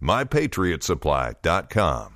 mypatriotsupply.com.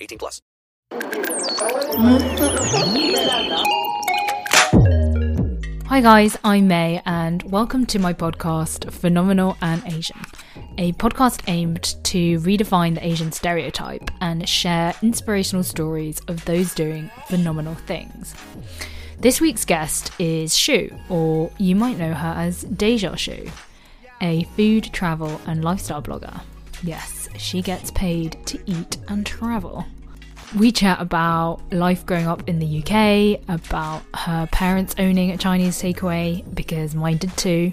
18 plus. Hi guys, I'm May and welcome to my podcast Phenomenal and Asian, a podcast aimed to redefine the Asian stereotype and share inspirational stories of those doing phenomenal things. This week's guest is Shu, or you might know her as Dejashu, a food, travel, and lifestyle vlogger. Yes, she gets paid to eat and travel. We chat about life growing up in the UK, about her parents owning a Chinese takeaway, because mine did too,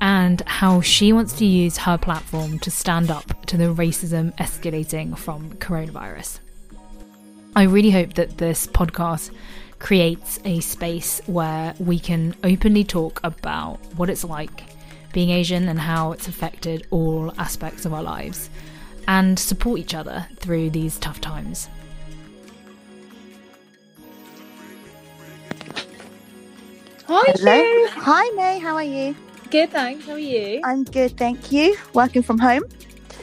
and how she wants to use her platform to stand up to the racism escalating from coronavirus. I really hope that this podcast creates a space where we can openly talk about what it's like being Asian and how it's affected all aspects of our lives and support each other through these tough times. Hi, Hello. Shu. Hi, May. How are you? Good, thanks. How are you? I'm good, thank you. Working from home.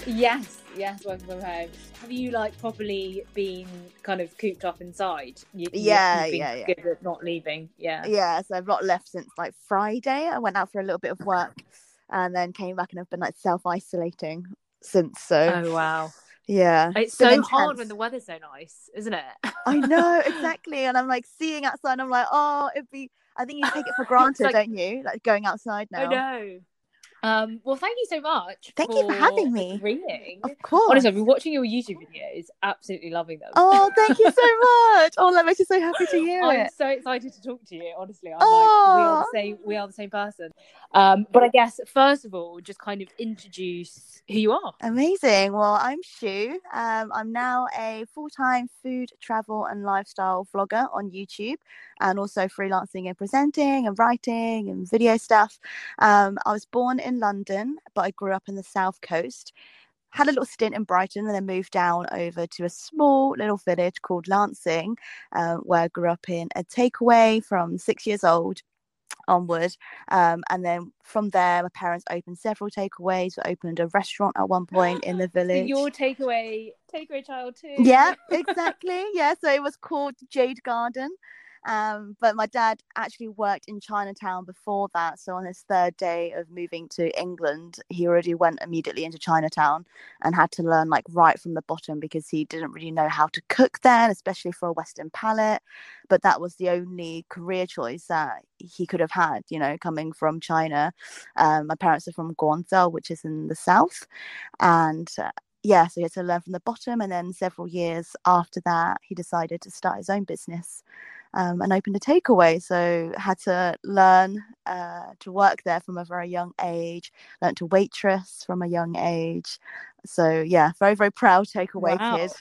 yes, yes, working from home. Have you like properly been kind of cooped up inside? You, Yeah, you've been yeah, yeah. Good at not leaving. Yeah. Yeah, so I've not left since like Friday. I went out for a little bit of work and then came back and I've been like self isolating since. So Oh wow. yeah, It's so hard when the weather's so nice, isn't it? I know exactly, and I'm like seeing outside. And I'm like, oh, it'd be. I think you take it for granted, like- don't you? Like going outside now. I know. Um, well, thank you so much. Thank you for having me. Agreeing. Of course. Honestly, I've been watching your YouTube videos, absolutely loving them. Oh, thank you so much. Oh, that makes me so happy to hear it. I'm so excited to talk to you. Honestly, I'm Oh. like we are the same. We are the same person. Um, but I guess first of all, just kind of introduce who you are. Amazing. Well, I'm Shu. Um, I'm now a full time food, travel, and lifestyle vlogger on YouTube and also freelancing and presenting and writing and video stuff. Um, I was born in London, but I grew up in the South Coast. Had a little stint in Brighton and then moved down over to a small little village called Lancing, uh, where I grew up in a takeaway from six years old onward. Um, and then from there, my parents opened several takeaways. We opened a restaurant at one point in the So village. your takeaway, takeaway child too. Yeah, exactly. Yeah, so it was called Jade Garden. Um, but my dad actually worked in Chinatown before that. So on his third day of moving to England, he already went immediately into Chinatown and had to learn like right from the bottom because he didn't really know how to cook then, especially for a Western palate. But that was the only career choice that he could have had, you know, coming from China. Um, my parents are from Guangzhou, which is in the south. And uh, yeah, so he had to learn from the bottom. And then several years after that, he decided to start his own business um, and opened a takeaway. So had to learn uh, to work there from a very young age, learned to waitress from a young age. So yeah, very very proud takeaway Wow. kid.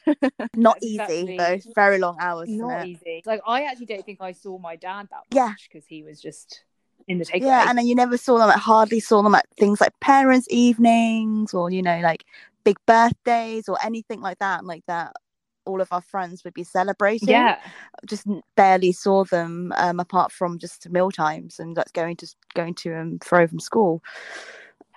Not That's easy exactly- though, very long hours. it? easy. Like I actually don't think I saw my dad that much because he was just in the takeaway. Yeah, and then you never saw them. Like hardly saw them at things like parents' evenings or you know like big birthdays or anything like that. Like that. All of our friends would be celebrating. Yeah. just barely saw them um, apart from just meal times and that's going to going to um, throw from school.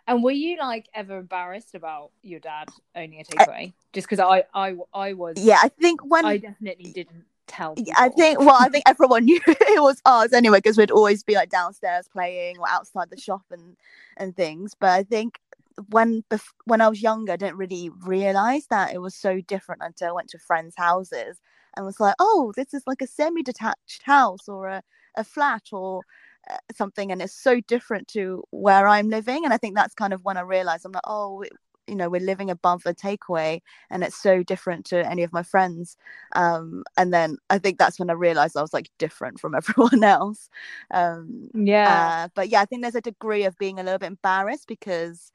And were you like ever embarrassed about your dad owning a takeaway? Just because I, I, I was. Yeah, I think when I definitely didn't tell. Yeah, I think well, I think everyone knew it was ours anyway because we'd always be like downstairs playing or outside the shop and and things. But I think when bef- when I was younger, I didn't really realize that it was so different until I went to friends' houses and was like, oh, this is like a semi-detached house or a a flat or uh, something, and it's so different to where I'm living. And I think that's kind of when I realized I'm like, oh. It, you know we're living above a takeaway and it's so different to any of my friends um and then i think that's when i realized i was like different from everyone else um Yeah. uh, but yeah i think there's a degree of being a little bit embarrassed because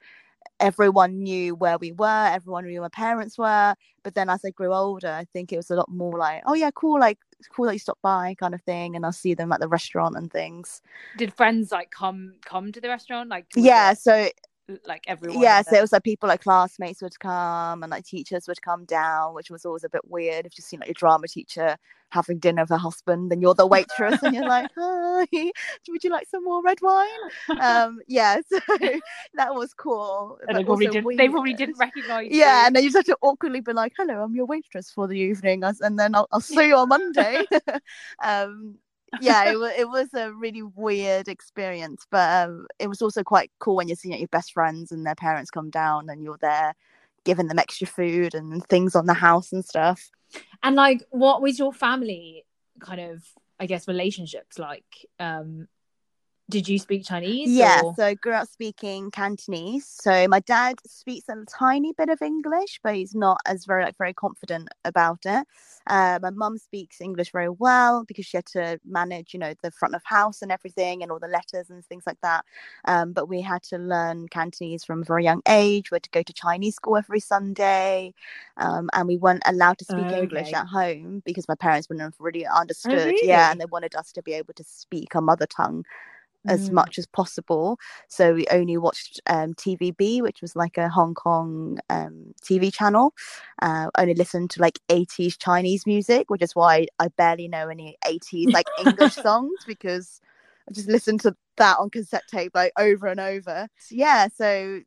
everyone knew where we were everyone knew where my parents were but then as i grew older i think it was a lot more like oh yeah cool like cool that you stopped by kind of thing and i'll see them at the restaurant and things Did friends like come come to the restaurant? Like yeah it, so like everyone. yeah so it was like people like classmates would come and like teachers would come down which was always a bit weird if you seen like your drama teacher having dinner with her husband and you're the waitress and you're like hi would you like some more red wine um yeah so that was cool And they probably didn't. They probably didn't recognize. yeah you. and then you just have to awkwardly be like hello i'm your waitress for the evening and then i'll, I'll see you on monday um yeah it was, it was a really weird experience but um, it was also quite cool when you're seeing your best friends and their parents come down and you're there giving them extra food and things on the house and stuff And like, what was your family kind of? I guess relationships like. Um, did you speak Chinese? yeah or- so i grew up speaking cantonese so my dad speaks a tiny bit of english but he's not as very like very confident about it uh, my mum speaks english very well because she had to manage you know the front of house and everything and all the letters and things like that um, but we had to learn cantonese from a very young age we had to go to chinese school every sunday um, and we weren't allowed to speak english Okay. at home because my parents wouldn't have really understood yeah really? and they wanted us to be able to speak our mother tongue as Mm. much as possible. So we only watched um, TVB, which was like a Hong Kong um, TV channel. Uh, only listened to like 80s Chinese music, which is why I barely know any 80s like English songs because I just listened to that on cassette tape like over and over. So, yeah, so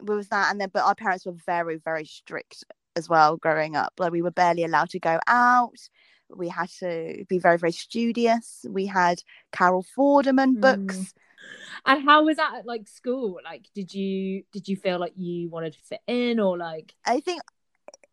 it was that, and then but our parents were very very strict as well growing up. Like we were barely allowed to go out. We had to be very very studious. We had Carol Vorderman Mm. books. And how was that at like school? Like, did you did you feel like you wanted to fit in, or like, I think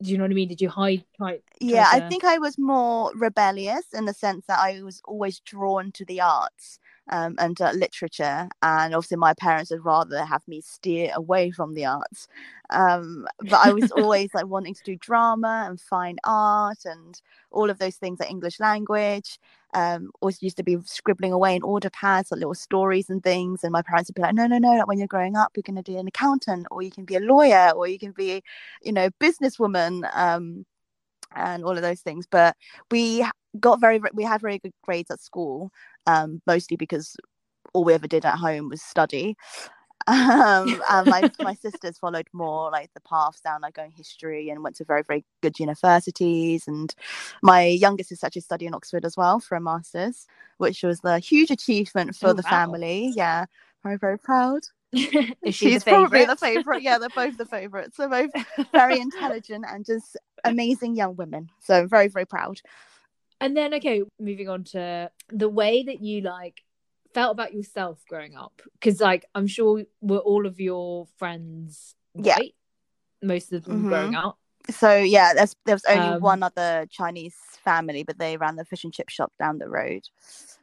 do you know what I mean? Did you hide? Try yeah, I think I was more rebellious in the sense that I was always drawn to the arts um, and uh, literature, and obviously my parents would rather have me steer away from the arts. Um, but I was always like wanting to do drama and fine art and all of those things, like English language. Um, always used to be scribbling away in order pads, like little stories and things. And my parents would be like, "No, no, no! Like when you're growing up, you're going to be an accountant, or you can be a lawyer, or you can be, you know, businesswoman." Um, and all of those things. But we got very, we had very good grades at school, um, mostly because all we ever did at home was study. Um, and my my sisters followed more like the paths down, like going history, and went to very very good universities. And my youngest is actually studying in Oxford as well for a master's, which was the huge achievement for Oh, the wow. family. Yeah, very very proud. She She's the probably the favorite. Yeah, they're both the favorites. They're both very intelligent and just amazing young women. So I'm very, very proud. And then, okay, moving on to the way that you like felt about yourself growing up, because like I'm sure were all of your friends Yeah. white, most of them mm-hmm. growing up. So yeah, there's there was only Um, one other Chinese family, but they ran the fish and chip shop down the road.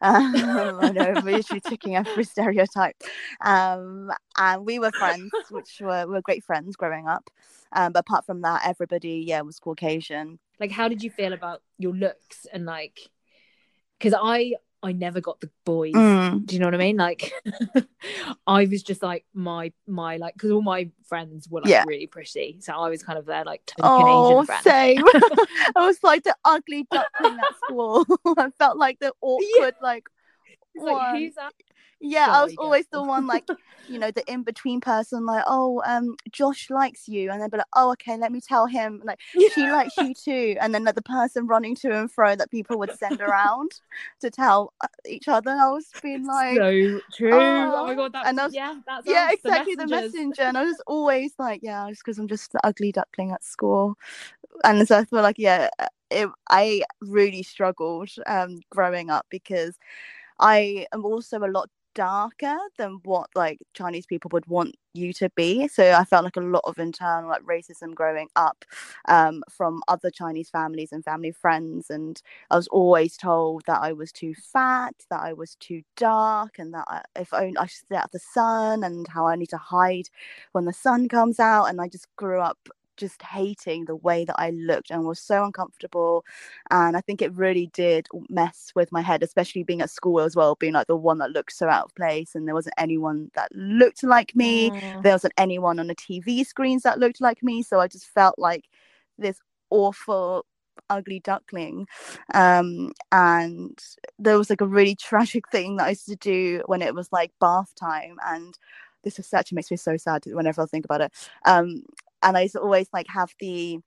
Um, I know, we're literally ticking every stereotype. Um, and we were friends, which were were great friends growing up. Um, but apart from that, everybody yeah was Caucasian. Like, how did you feel about your looks and like? Because I I never got the boys. Mm. Do you know what I mean? Like, I was just like my my like because all my friends were like Yeah. really pretty, so I was kind of their like Oh, same. I was like the ugly duckling at school. I felt like the awkward, It's like, one. that? yeah, I was always the one like, you know, the in between person, like, oh, um, Josh likes you, and then be like, oh, okay, let me tell him, like, she likes you too, and then like the person running to and fro that people would send around to tell uh, each other. I was being like, so true. Oh, my "Oh," god, that and I was- yeah, that's yeah, exactly, the, messengers. messenger, and I was always like, yeah, just because I'm just the ugly duckling at school, and so I feel like, yeah, it, I really struggled um growing up because I am also a lot darker than what like Chinese people would want you to be. So I felt like a lot of internal like racism growing up um, from other Chinese families and family friends, and I was always told that I was too fat, that I was too dark, and that I, if only I should stay out the sun, and how I need to hide when the sun comes out. And I just grew up just hating the way that I looked and was so uncomfortable. And I think it really did mess with my head, especially being at school as well, being like the one that looked so out of place and there wasn't anyone that looked like me. Mm. There wasn't anyone on the TV screens that looked like me. So I just felt like this awful ugly duckling um and there was like a really tragic thing that i used to do when it was like bath time and this is actually makes me so sad whenever i think about it um and I used to always like have the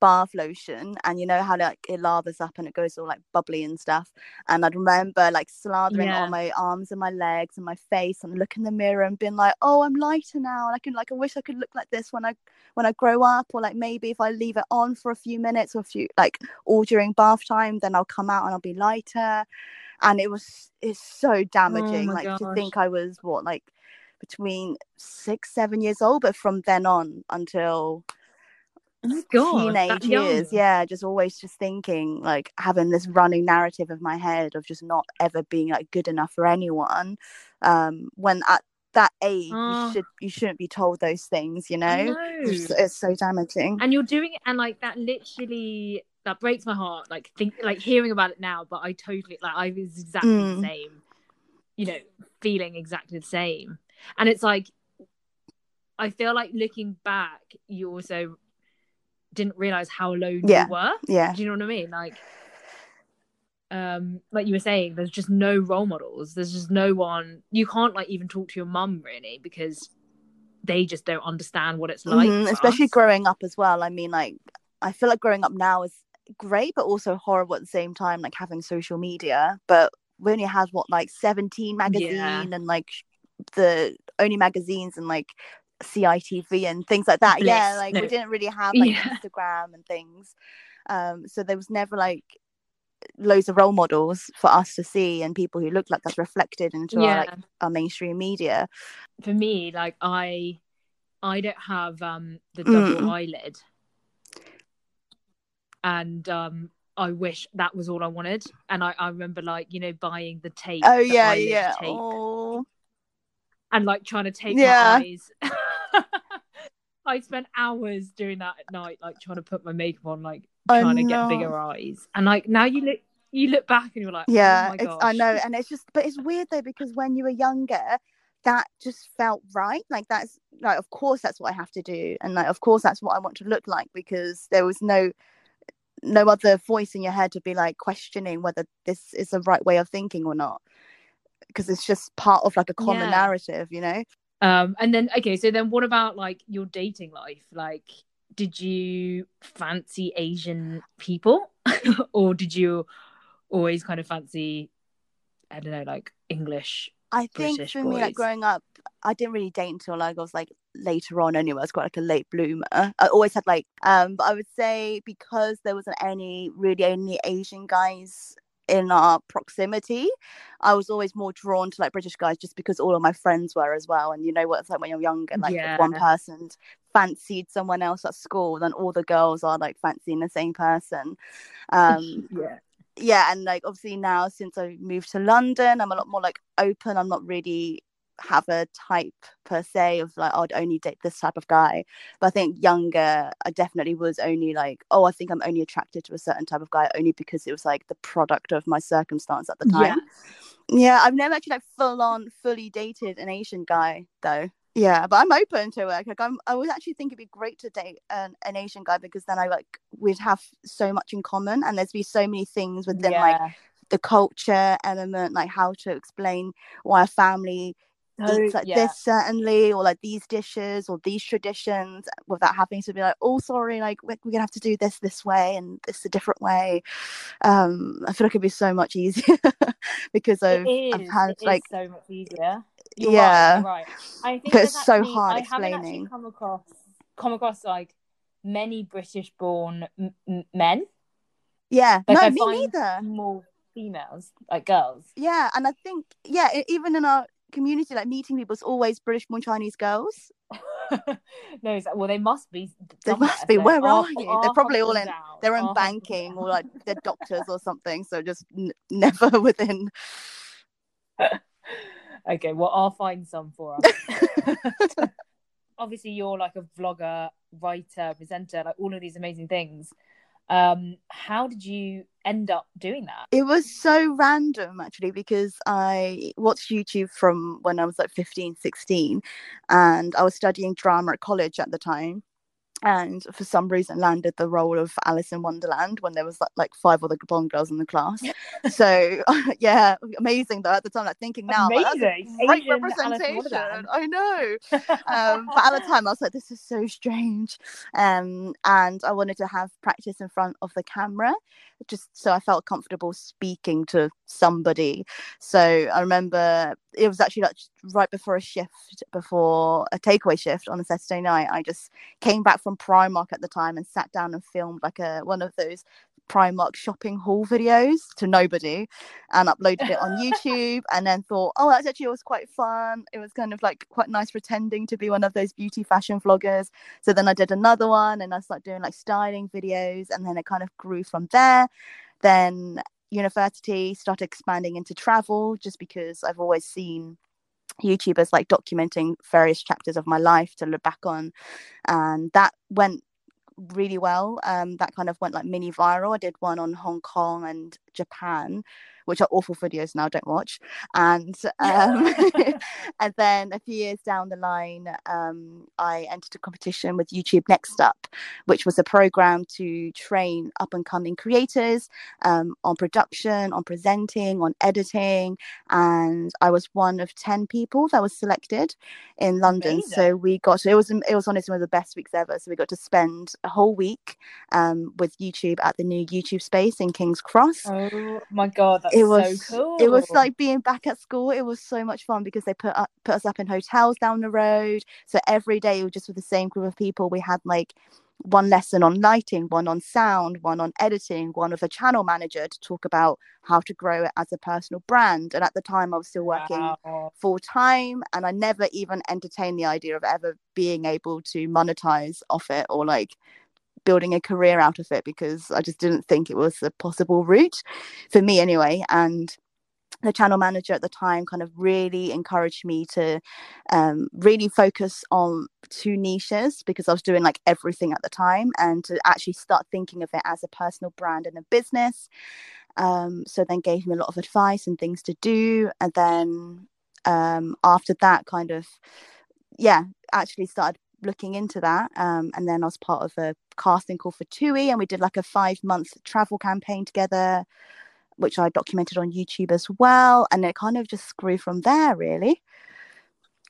bath lotion and you know how like it lathers up and it goes all like bubbly and stuff? And I'd remember like slathering Yeah. on my arms and my legs and my face and look in the mirror and being like oh I'm lighter now and I can like I wish I could look like this when I when I grow up or like maybe if I leave it on for a few minutes or a few like all during bath time then I'll come out and I'll be lighter. And it was it's so oh damaging my like to think I was what like between six seven years old but from then on until Oh god, teenage years yeah just always just thinking like having this running narrative of my head of just not ever being like good enough for anyone um when at that age Ah. you should you shouldn't be told those things you know, know. It's, it's so damaging and you're doing it and like that literally that breaks my heart like think like hearing about it now but i totally like i was exactly Mm. the same you know feeling exactly the same and it's like i feel like looking back you also didn't realize how alone Yeah. you were. yeah. Do you know what i mean? Like um like you were saying there's just no role models. There's just no one. You can't like even talk to your mum really because they just don't understand what it's like Mhm, especially us. growing up as well. I mean like i feel like growing up now is great but also horrible at the same time like having social media. But we only had what like 17 magazine and like the only magazines and like CITV and things like that. Yeah, like no. we didn't really have like Yeah. Instagram and things. Um, so there was never like loads of role models for us to see and people who looked like us reflected into our like our mainstream media. for me like i i don't have um the double Mm. eyelid and um i wish that was all i wanted and i i remember like you know buying the tape Oh yeah, yeah. tape, and like trying to take Yeah. my eyes i spent hours doing that at night like trying to put my makeup on like trying to get bigger eyes and like now you look you look back and you're like oh yeah. oh my gosh I know, and it's just, but it's weird though because when you were younger, that just felt right. Like that's like, of course, that's what I have to do, and like, of course, that's what I want to look like because there was no no other voice in your head to be like questioning whether this is the right way of thinking or not because it's just part of like a common Yeah. narrative you know Um, and then okay, so then what about like your dating life? Like, did you fancy Asian people, or did you always kind of fancy, I don't know, like English? i think British for me like growing up i didn't really date until like i was like later on anyway i was quite like a late bloomer i always had like um but i would say because there wasn't any really any asian guys in our proximity i was always more drawn to like british guys just because all of my friends were as well. And you know what it's like when you're younger like if one Yeah. person fancied someone else at school then all the girls are like fancying the same person. Um Yeah, yeah and like obviously now since i moved to london i'm a lot more like open. I'm not really have a type per se of like oh, i'd only date this type of guy. But i think younger i definitely was only like oh i think i'm only attracted to a certain type of guy only because it was like the product of my circumstance at the time. Yeah yeah i've never actually like full on fully dated an asian guy though. Yeah but i'm open to it. Like I'm, i would actually think it'd be great to date an, an asian guy because then i like we'd have so much in common and there'd be so many things within like the culture element, like how to explain why a family eats like yeah. this certainly, or like these dishes or these traditions, without having to be like, oh, sorry, like we're, we're gonna have to do this this way and this a different way. Um, I feel like it'd be so much easier because I've, I've had it like so much easier. You're Yeah. Right, you're right. I think it's so actually- hard I haven't actually explaining. come across come across like many British-born m- m- men. yeah, Like no, I me neither. more females, like girls. Yeah, and I think yeah, even in our community, like meeting people, is always British born Chinese girls. no, well, they must be. They must be. Where our- are you? our They're probably all in- out, They're in husband's banking or like they're doctors or something. So just n- never within. Okay, well, I'll find some for us. Obviously, you're like a vlogger, writer, presenter, like all of these amazing things. Um, how did you end up doing that? It was so random actually because I watched YouTube from when I was like 15, 16 and I was studying drama at college at the time. And for some reason, landed the role of Alice in Wonderland when there was like, like five other Bond girls in the class. so yeah, amazing though at the time. Like thinking now, I'm like, Amazing. great Asian Alice in representation. I know. um, but at the time I was like, this is so strange. Um, and I wanted to have practice in front of the camera, just so I felt comfortable speaking to somebody. So I remember it was actually like right before a shift, before a takeaway shift on a Saturday night. I just came back from Primark at the time and sat down and filmed like a one of those Primark shopping haul videos to nobody and uploaded it on YouTube and then thought, oh, that's actually was quite fun. It was kind of like quite nice pretending to be one of those beauty fashion vloggers. So then I did another one and I started doing like styling videos and then it kind of grew from there. Then university started expanding into travel just because I've always seen YouTubers like documenting various chapters of my life to look back on. And that went really well. Um, that kind of went like mini viral. I did one on Hong Kong and Japan, which are awful videos now. Don't watch. And um, and then a few years down the line, um, I entered a competition with YouTube Next Up, which was a program to train up and coming creators um, on production, on presenting, on editing, and I was one of ten people that was selected in London. So we got to, it was it was honestly one of the best weeks ever. So we got to spend a whole week um, with YouTube at the new YouTube space in King's Cross. Oh my god, that's it was so cool. it was like being back at school. It was so much fun because they put up, put us up in hotels down the road. So every day, we were just with the same group of people. We had like one lesson on lighting, one on sound, one on editing, one with a channel manager to talk about how to grow it as a personal brand. And at the time, I was still working Wow. full time and I never even entertained the idea of ever being able to monetize off it or like building a career out of it because I just didn't think it was a possible route for me anyway. And the channel manager at the time kind of really encouraged me to um, really focus on two niches because I was doing like everything at the time and to actually start thinking of it as a personal brand and a business. Um, so then gave me a lot of advice and things to do. And then um, after that, kind of, yeah, actually started looking into that. Um, and then I was part of a casting call for TUI and we did like a five month travel campaign together which I documented on YouTube as well. And it kind of just grew from there, really.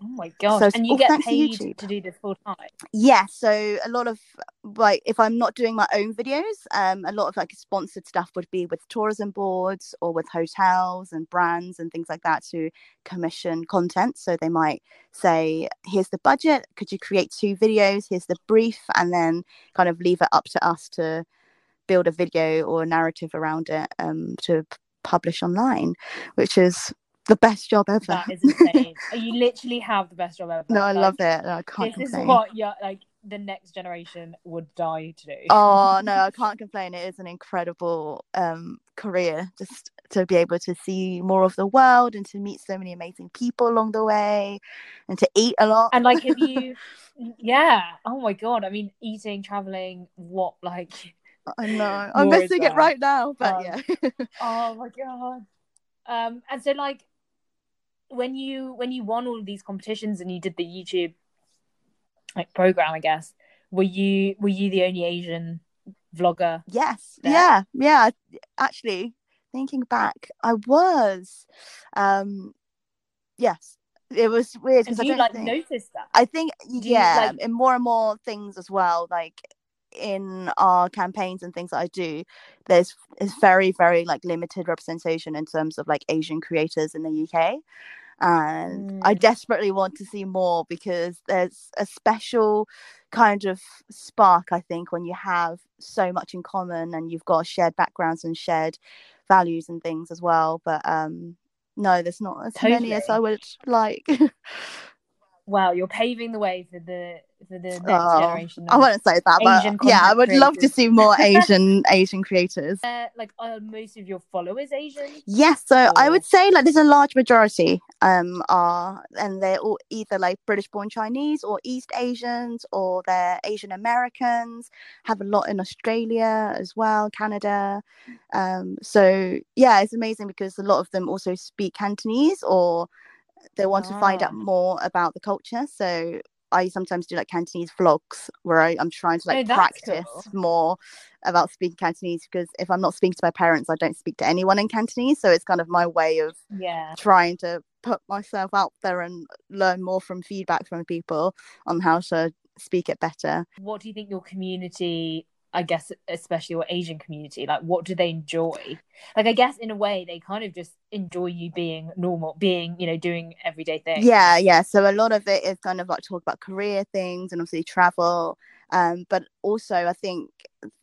Oh my gosh. So, and you get paid YouTube. to do this full time. Yeah, so a lot of like if I'm not doing my own videos, um, a lot of like sponsored stuff would be with tourism boards or with hotels and brands and things like that to commission content. So they might say, "Here's the budget. Could you create two videos? Here's the brief," and then kind of leave it up to us to build a video or a narrative around it um, to publish online, which is the best job ever. That is insane. you literally have the best job ever. no, I Like, love it. I can't This complain. is what yeah, like the next generation would die to do. oh no i can't complain it is an incredible um career just to be able to see more of the world and to meet so many amazing people along the way and to eat a lot And like, if you? yeah. Oh my god. I mean, eating, traveling. What like? i know i'm missing it right now but Um, yeah Oh my god. Um, and so like, when you when you won all of these competitions and you did the YouTube like program, I guess were you were you the only Asian vlogger? yes there. yeah yeah actually thinking back, I was. Um, yes, it was weird because I do you like think. notice that? I think you, yeah, like- and more and more things as well. Like in our campaigns and things that I do, there's is very very like limited representation in terms of like Asian creators in the UK, and I Mm. desperately want to see more because there's a special kind of spark I think when you have so much in common and you've got shared backgrounds and shared values and things as well. But um no, there's not as many as I would like. Wow, you're paving the way for the for the next Oh, generation. I wouldn't say that, but Asian yeah, I would love to see more Asian Asian creators. Uh, like, are most of your followers Asian? Yes, so I would say like there's a large majority um are and they're all either like British born Chinese or East Asians or they're Asian Americans, have a lot in Australia as well, Canada. Um so yeah, it's amazing because a lot of them also speak Cantonese or they want to find out more about the culture. So I sometimes do like Cantonese vlogs where I, I'm trying to like Oh, practice cool. more about speaking Cantonese because if I'm not speaking to my parents, I don't speak to anyone in Cantonese. So it's kind of my way of Yeah. trying to put myself out there and learn more from feedback from people on how to speak it better. What do you think your community? I guess especially your Asian community, like what do they enjoy? Like I guess in a way they kind of just enjoy you being normal, being you know doing everyday things. Yeah, yeah. So a lot of it is kind of like talk about career things and obviously travel. Um, but also I think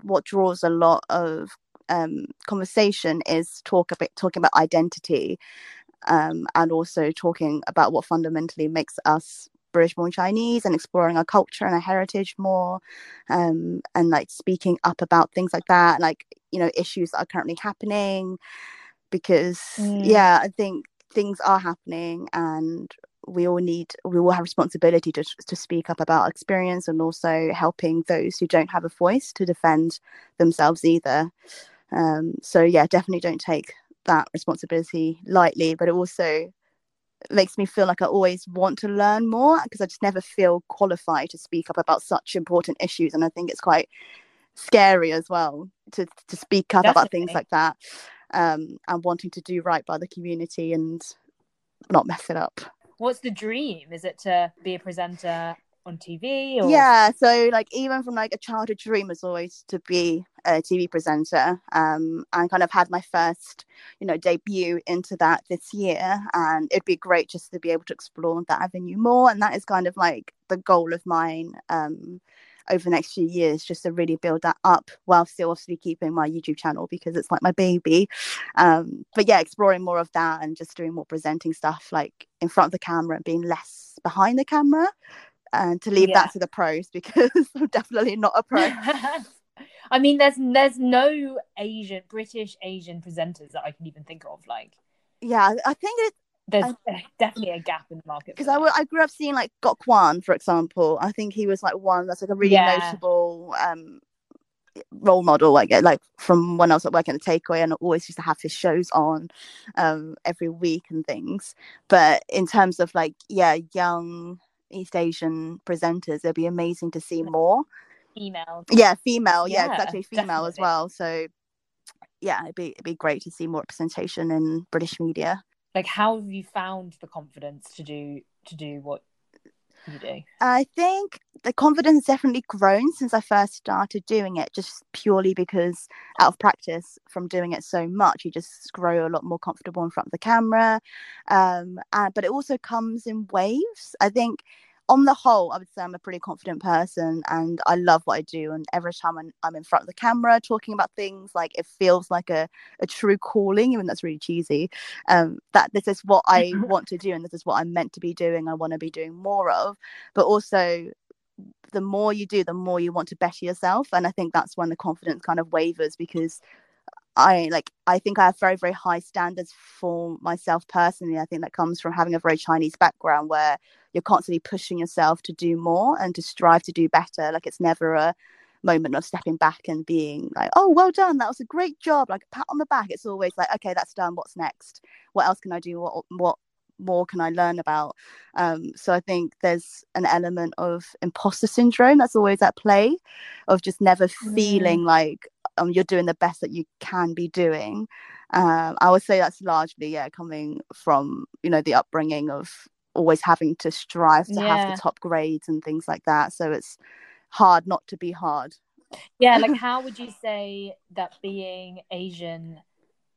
what draws a lot of um, conversation is talk a bit talking about identity um, and also talking about what fundamentally makes us British born Chinese and exploring our culture and our heritage more um, and like speaking up about things like that, like, you know, issues that are currently happening. Because, Mm. yeah, I think things are happening and we all need, we all have responsibility to, to speak up about our experience and also helping those who don't have a voice to defend themselves either. Um, so, yeah, definitely don't take that responsibility lightly, but it also makes me feel like I always want to learn more because I just never feel qualified to speak up about such important issues. And I think it's quite scary as well to, to speak up about things like that um, and wanting to do right by the community and not mess it up. What's the dream? Is it to be a presenter on TV? Or... Yeah, so like even from like a childhood dream was always to be a TV presenter. Um, and kind of had my first, you know, debut into that this year, and it'd be great just to be able to explore that avenue more. And that is kind of like the goal of mine. Um, over the next few years, just to really build that up while still obviously keeping my YouTube channel because it's like my baby. Um, but yeah, exploring more of that and just doing more presenting stuff like in front of the camera and being less behind the camera and to leave Yeah. that to the pros because I'm definitely not a pro. I mean, there's there's no Asian British Asian presenters that I can even think of. Like, yeah, I think it there's definitely a gap in the market. because I, w- I grew up seeing like Gok Wan, for example. I think he was like one that's like a really Yeah. notable um role model I like like from when I was at working at the takeaway and I always used to have his shows on um every week and things. But in terms of like yeah, young East Asian presenters, it'd be amazing to see more. female. Yeah, female, yeah, Yeah, exactly, female as well. So yeah, it'd be it'd be great to see more representation in British media. Like, how have you found the confidence to do to do what you do? I think the confidence definitely grown since I first started doing it, just purely because out of practice from doing it so much, you just grow a lot more comfortable in front of the camera. Um, and, but it also comes in waves. I think on the whole, I would say I'm a pretty confident person and I love what I do. And every time I'm, I'm in front of the camera talking about things, like it feels like a, a true calling, even that's really cheesy. Um, that this is what I want to do and this is what I'm meant to be doing. I want to be doing more of. But also, the more you do, the more you want to better yourself. And I think that's when the confidence kind of wavers because I like I think I have very very high standards for myself personally. I think that comes from having a very Chinese background where you're constantly pushing yourself to do more and to strive to do better. Like it's never a moment of stepping back and being like, "Oh, well done, that was a great job." Like a pat on the back. It's always like, "Okay, that's done. What's next? What else can I do? What what more can I learn about?" Um, so I think there's an element of imposter syndrome that's always at play, of just never feeling like um, you're doing the best that you can be doing. Um, I would say that's largely yeah coming from you know the upbringing of always having to strive to have the top grades and things like that. So it's hard not to be hard. yeah like how would you say that being asian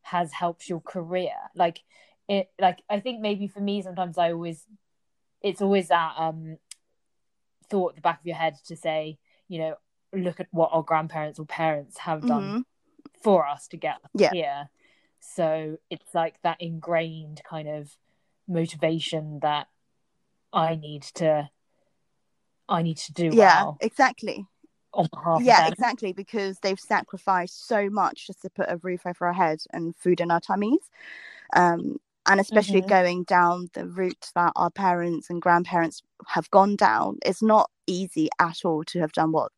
has helped your career like it like i think maybe for me sometimes i always it's always that um thought at the back of your head to say you know look at what our grandparents or parents have done Mhm. for us to get Yeah. here so it's like that ingrained kind of motivation that i need to i need to do Yeah, well exactly. on behalf yeah of them. exactly because they've sacrificed so much just to put a roof over our head and food in our tummies um, and especially Mhm. going down the route that our parents and grandparents have gone down it's not easy at all to have done what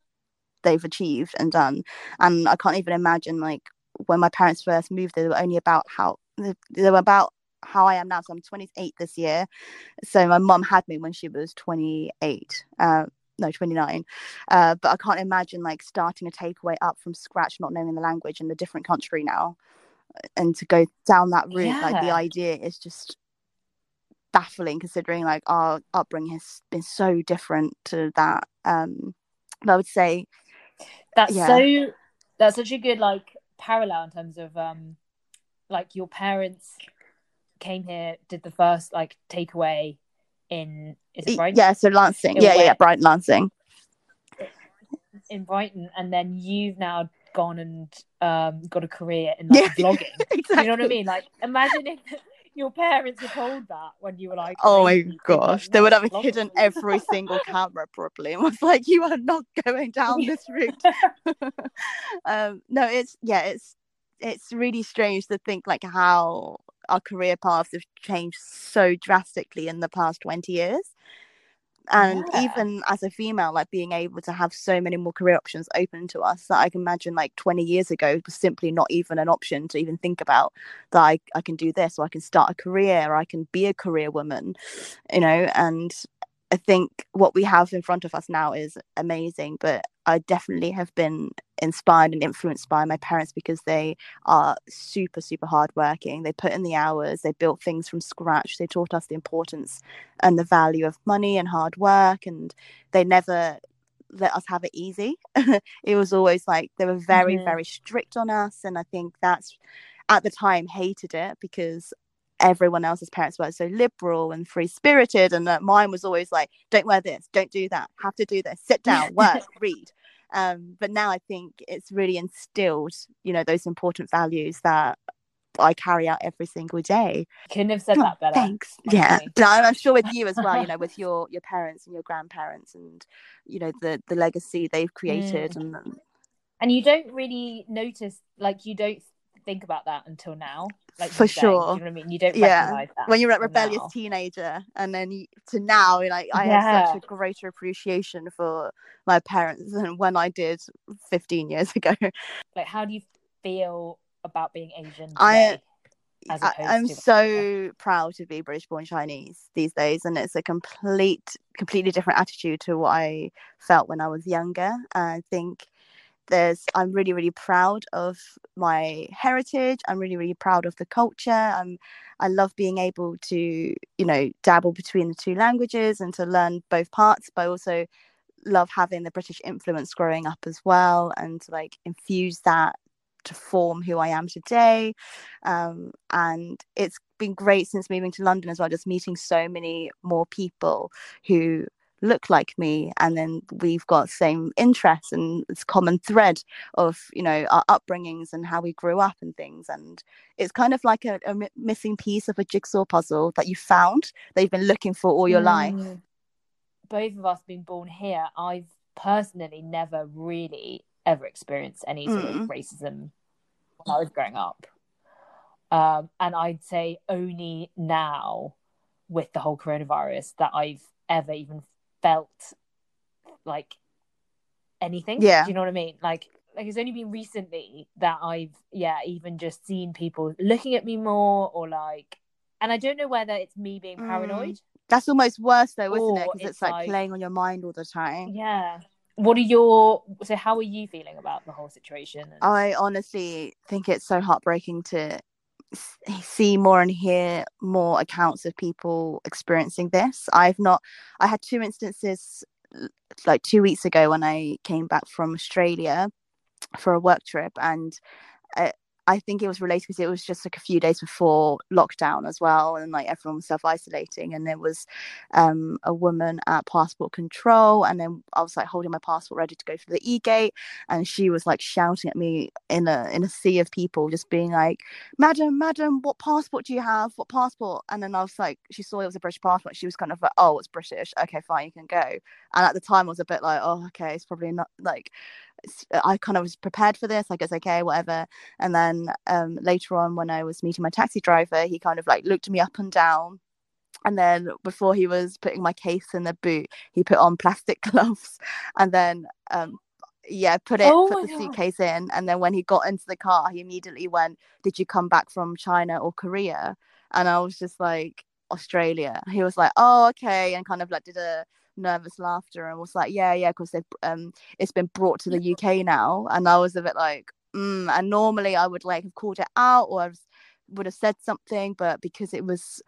they've achieved and done and i can't even imagine like when my parents first moved they were only about how they were about how i am now. So i'm 28 this year. So my mum had me when she was 28 uh, no 29 uh, but i can't imagine like starting a takeaway up from scratch not knowing the language in a different country now. And to go down that route like the idea is just baffling considering like our upbringing has been so different to that. Um but i would say that's Yeah. so that's such a good like parallel in terms of um like your parents came here did the first like takeaway in is it Brighton? yeah so Lancing. In yeah yeah, yeah brighton. Lancing. In Brighton and then you've now gone and um got a career in like Yeah, vlogging. Exactly you know what I mean? Like imagine if your parents were told that when you were like Oh my maybe, they'd be like, gosh, they would "No, have vlogging." hidden every single camera probably and was like, you are not going down this route. um, no, it's yeah, it's it's really strange to think like how our career paths have changed so drastically in the past 20 years. And Yeah. even as a female, like being able to have so many more career options open to us that I can imagine like 20 years ago was simply not even an option to even think about that I, I can do this or I can start a career or I can be a career woman, you know. And I think what we have in front of us now is amazing, but I definitely have been inspired and influenced by my parents because they are super, super hardworking. They put in the hours, they built things from scratch, they taught us the importance and the value of money and hard work, and they never let us have it easy. it was always like they were very, Mhm. very strict on us, and I think that's at the time hated it because everyone else's parents were so liberal and free spirited and uh, mine was always like don't wear this don't do that have to do this sit down work read um but now i think it's really instilled you know those important values that i carry out every single day. Couldn't have said Oh, that better. thanks. Yeah. honestly. no, i'm sure with you as well you know with your your parents and your grandparents and you know the the legacy they've created and um, and you don't really notice like you don't think about that until now like For sure. you know what i mean you don't Yeah. recognize that when you're a rebellious now. teenager and then you, to now like i have such a greater appreciation for my parents than when i did 15 years ago like how do you feel about being asian I- today, I I, am so proud to be british born chinese these days and it's a complete completely different attitude to what i felt when i was younger i think there's i'm really really proud of my heritage. I'm really really proud of the culture. I'm i love being able to you know dabble between the two languages and to learn both parts but I also love having the british influence growing up as well and to like infuse that to form who i am today. Um, and it's been great since moving to london as well just meeting so many more people who look like me and then we've got same interests and this common thread of you know our upbringings and how we grew up and things and it's kind of like a, a missing piece of a jigsaw puzzle that you found that you've been looking for all your life Mm. both of us being born here i've personally never really ever experienced any sort Mm. of racism when i was growing up um, and i'd say only now with the whole coronavirus that i've ever even felt like anything Yeah. do you know what i mean like like it's only been recently that i've yeah even just seen people looking at me more or like and i don't know whether it's me being Mm. paranoid that's almost worse though isn't it because it's, it's like, like- playing on your mind all the time yeah what are your so how are you feeling about the whole situation? And- I honestly think it's so heartbreaking to see more and hear more accounts of people experiencing this. I've not, I had two instances like two weeks ago when I came back from Australia for a work trip, and uh, I think it was related because it was just like a few days before lockdown as well, and like everyone was self isolating, and there was um, a woman at passport control, and then I was like holding my passport ready to go through the e gate, and she was like shouting at me in a in a sea of people, just being like, "Madam, madam, what passport do you have? What passport?" And then I was like, she saw it was a British passport. She was kind of like, "Oh, it's British. Okay, fine, you can go." And at the time, I was a bit like, "Oh, okay, it's probably not like." It's- I kind of was prepared for this, like it's okay, whatever. And then um, later on, when I was meeting my taxi driver, he kind of like looked me up and down. And then before he was putting my case in the boot, he put on plastic gloves and then um yeah, put it Oh put the God. suitcase in. And then when he got into the car, he immediately went, Did you come back from China or Korea? And I was just like, Australia. He was like, Oh, okay, and kind of like did a nervous laughter and was like, Yeah, yeah, because they've um it's been brought to the UK now. And I was a bit like, mm. and normally I would like have called it out or I was, would have said something, but because it was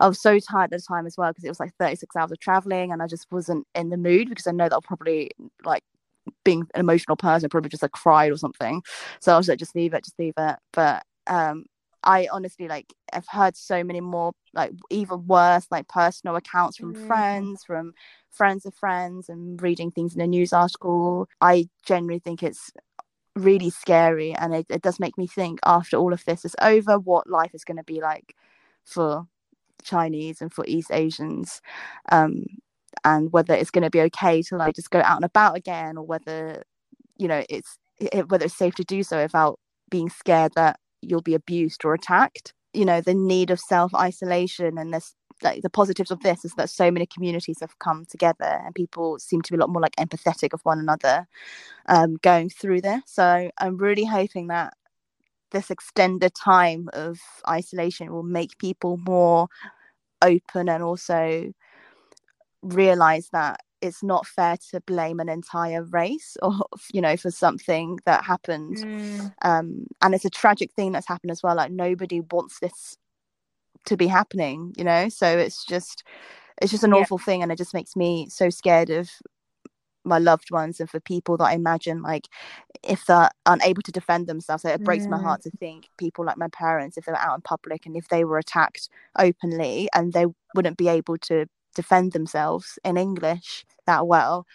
I was so tired at the time as well because it was like 36 hours of traveling and I just wasn't in the mood because I know that I'll probably like being an emotional person probably just like cried or something. So I was like, just leave it, just leave it. But um I honestly like I've heard so many more like even worse like personal accounts from Mm. friends, from friends of friends and reading things in a news article. I generally think it's really scary and it, it does make me think after all of this is over what life is going to be like for Chinese and for East Asians um and whether it's going to be okay to like just go out and about again or whether you know it's it, whether it's safe to do so without being scared that you'll be abused or attacked. You know the need of self isolation and this like the positives of this is that so many communities have come together and people seem to be a lot more like empathetic of one another um, going through this. So i'm really hoping that this extended time of isolation will make people more open and also realize that it's not fair to blame an entire race or you know for something that happened Mm. um and it's a tragic thing that's happened as well like nobody wants this to be happening you know so it's just it's just an Yeah. awful thing and it just makes me so scared of my loved ones and for people that I imagine like if they're unable to defend themselves it breaks my Mm. heart to think people like my parents if they were out in public and if they were attacked openly and they wouldn't be able to defend themselves in English that well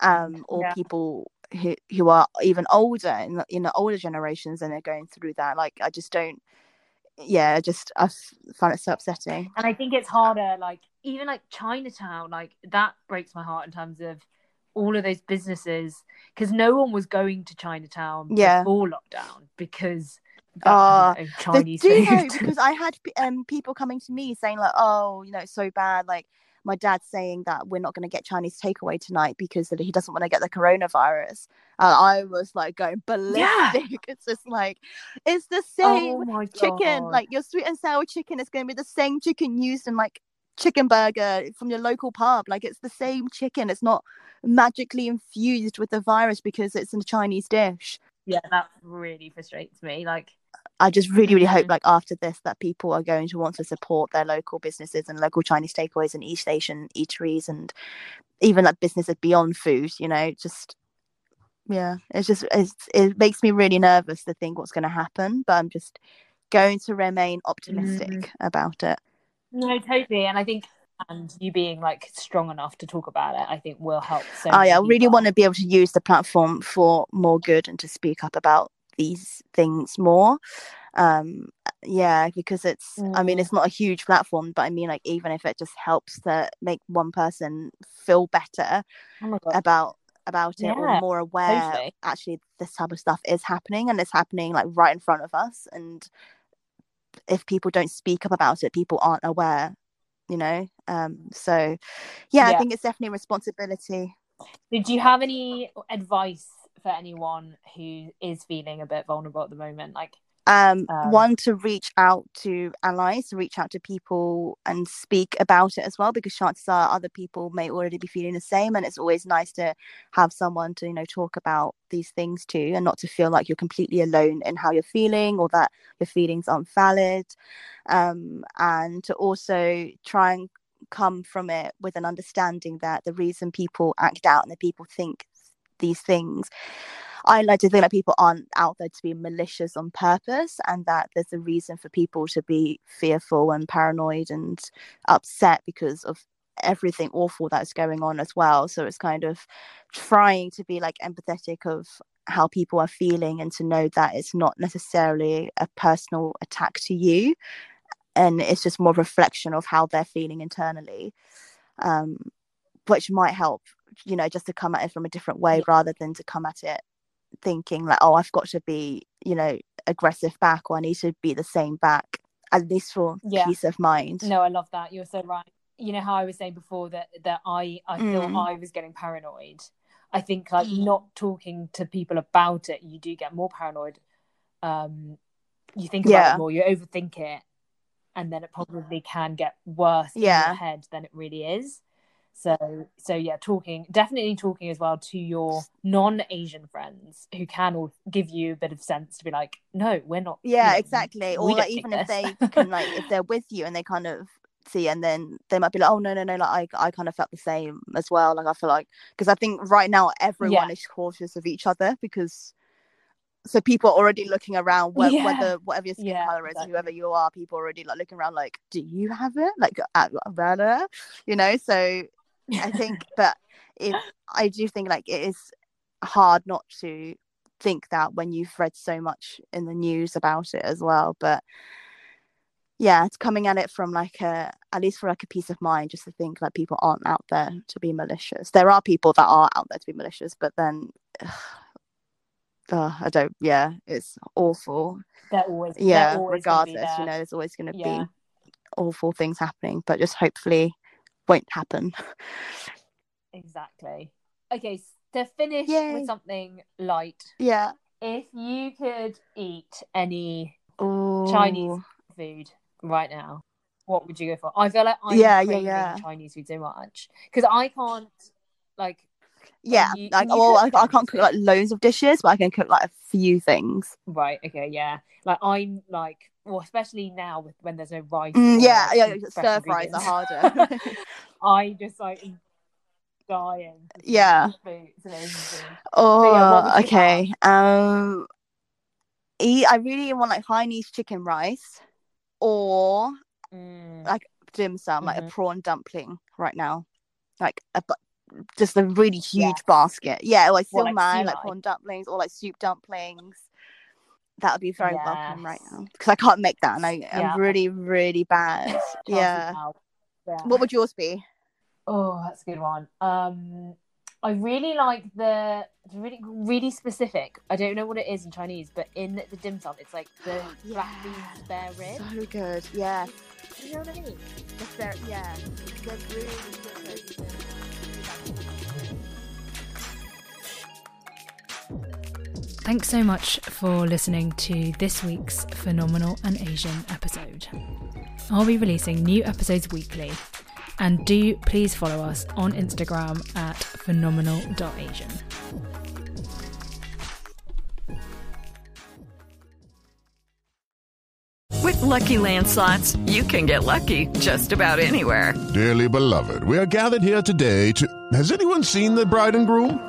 um or Yeah. people who who are even older in the, in the older generations and they're going through that like I just don't yeah I just I find it so upsetting and I think it's harder, like even like Chinatown, like that breaks my heart in terms of all of those businesses because no one was going to Chinatown Yeah. before lockdown because you know, Chinese do food. know because I had um people coming to me saying like, oh, you know, it's so bad. Like my dad's saying that we're not going to get Chinese takeaway tonight because he doesn't want to get the coronavirus. And I was like going ballistic. It's just like it's the same oh chicken. Like your sweet and sour chicken is going to be the same chicken used in like chicken burger from your local pub. Like it's the same chicken. It's not magically infused with the virus because it's a Chinese dish. yeah, that really frustrates me. Like I just really, really hope Mhm. like after this that people are going to want to support their local businesses and local Chinese takeaways and East Asian eateries and even like businesses beyond food, you know, just yeah, it's just it's, it makes me really nervous to think what's going to happen, but I'm just going to remain optimistic about it. no, totally, and I think and you being like strong enough to talk about it, I think will help. So I, many I really want to be able to use the platform for more good and to speak up about these things more. Um, yeah, because it's, I mean, Mm. it's not a huge platform, but I mean, like, even if it just helps to make one person feel better Oh about about it or more aware totally. actually this type of stuff is happening and it's happening like right in front of us and if people don't speak up about it people aren't aware you know um so yeah, i think it's definitely a responsibility Did you have any advice for anyone who is feeling a bit vulnerable at the moment? Like, um, Um, one to reach out to allies to reach out to people and speak about it as well because chances are other people may already be feeling the same and it's always nice to have someone to you know talk about these things too and not to feel like you're completely alone in how you're feeling or that your feelings aren't valid um, and to also try and come from it with an understanding that the reason people act out and the people think these things I like to think that people aren't out there to be malicious on purpose and that there's a reason for people to be fearful and paranoid and upset because of everything awful that's going on as well. So it's kind of trying to be like empathetic of how people are feeling and to know that it's not necessarily a personal attack to you and it's just more reflection of how they're feeling internally um, which might help you know just to come at it from a different way rather than to come at it thinking like oh i've got to be you know aggressive back or i need to be the same back at least for Yeah. peace of mind No, I love that. You're so right. You know how I was saying before that that I I feel Mm. I was getting paranoid. I think like not talking to people about it, you do get more paranoid. Um, you think about Yeah. it more, you overthink it, and then it probably can get worse in Yeah. your head than it really is. So so yeah, talking definitely talking as well to your non-Asian friends who can all give you a bit of sense to be like, no, we're not. yeah know, exactly we or like even if this." they can like if they're with you and they kind of see and then they might be like oh no no no like i, I kind of felt the same as well like i feel like because i think right now everyone Yeah. is cautious of each other because so people are already looking around wh- Yeah. whether whatever your skin Yeah, color is exactly. whoever you are people are already like looking around like do you have it like uh, you know so I think, but if I do think like it is hard not to think that when you've read so much in the news about it as well. But yeah, it's coming at it from like a at least for like a peace of mind, just to think like people aren't out there to be malicious. There are people that are out there to be malicious, but then uh, I don't. Yeah, it's awful. They're always they're Yeah, always gonna be regardless, you know, there's always going to Yeah. be awful things happening, but just hopefully won't happen. Exactly. Okay, to finish Yay. with something light, yeah. if you could eat any Ooh. Chinese food right now, what would you go for? I feel like I'm Yeah, yeah, craving yeah. Chinese food so much because I can't like Yeah, you- like well, I, I can't cook like loads of dishes, but I can cook like a few things. right. Okay, yeah. Like I'm like well, especially now with when there's no rice. Mm, yeah, yeah, stir fries are harder. I just like dying. Yeah. food, some Asian food. oh, yeah, what would you okay. Um, eat. I really want like Chinese chicken rice or Mm. like dim sum, like a Mhm. prawn dumpling right now, like a just a really huge Yes. basket. Yeah, like still like man, like prawn dumplings or like soup dumplings. That would be very welcome right now because I can't make that, and I Yeah. am really, really bad. Yeah. Yeah. What would yours be? Oh, that's a good one. Um, I really like the it's really really specific. I don't know what it is in Chinese, but in the dim sum, it's like the black Yeah. beans spare rib. So good. Yeah. You know what I mean? Yes, they're, yeah. They're really good. Thanks so much for listening to this week's Phenomenal and Asian episode. I'll be releasing new episodes weekly, and do please follow us on Instagram at phenomenal.asian. With LuckyLand Slots, you can get lucky just about anywhere. Dearly beloved, we are gathered here today to. Has anyone seen the bride and groom?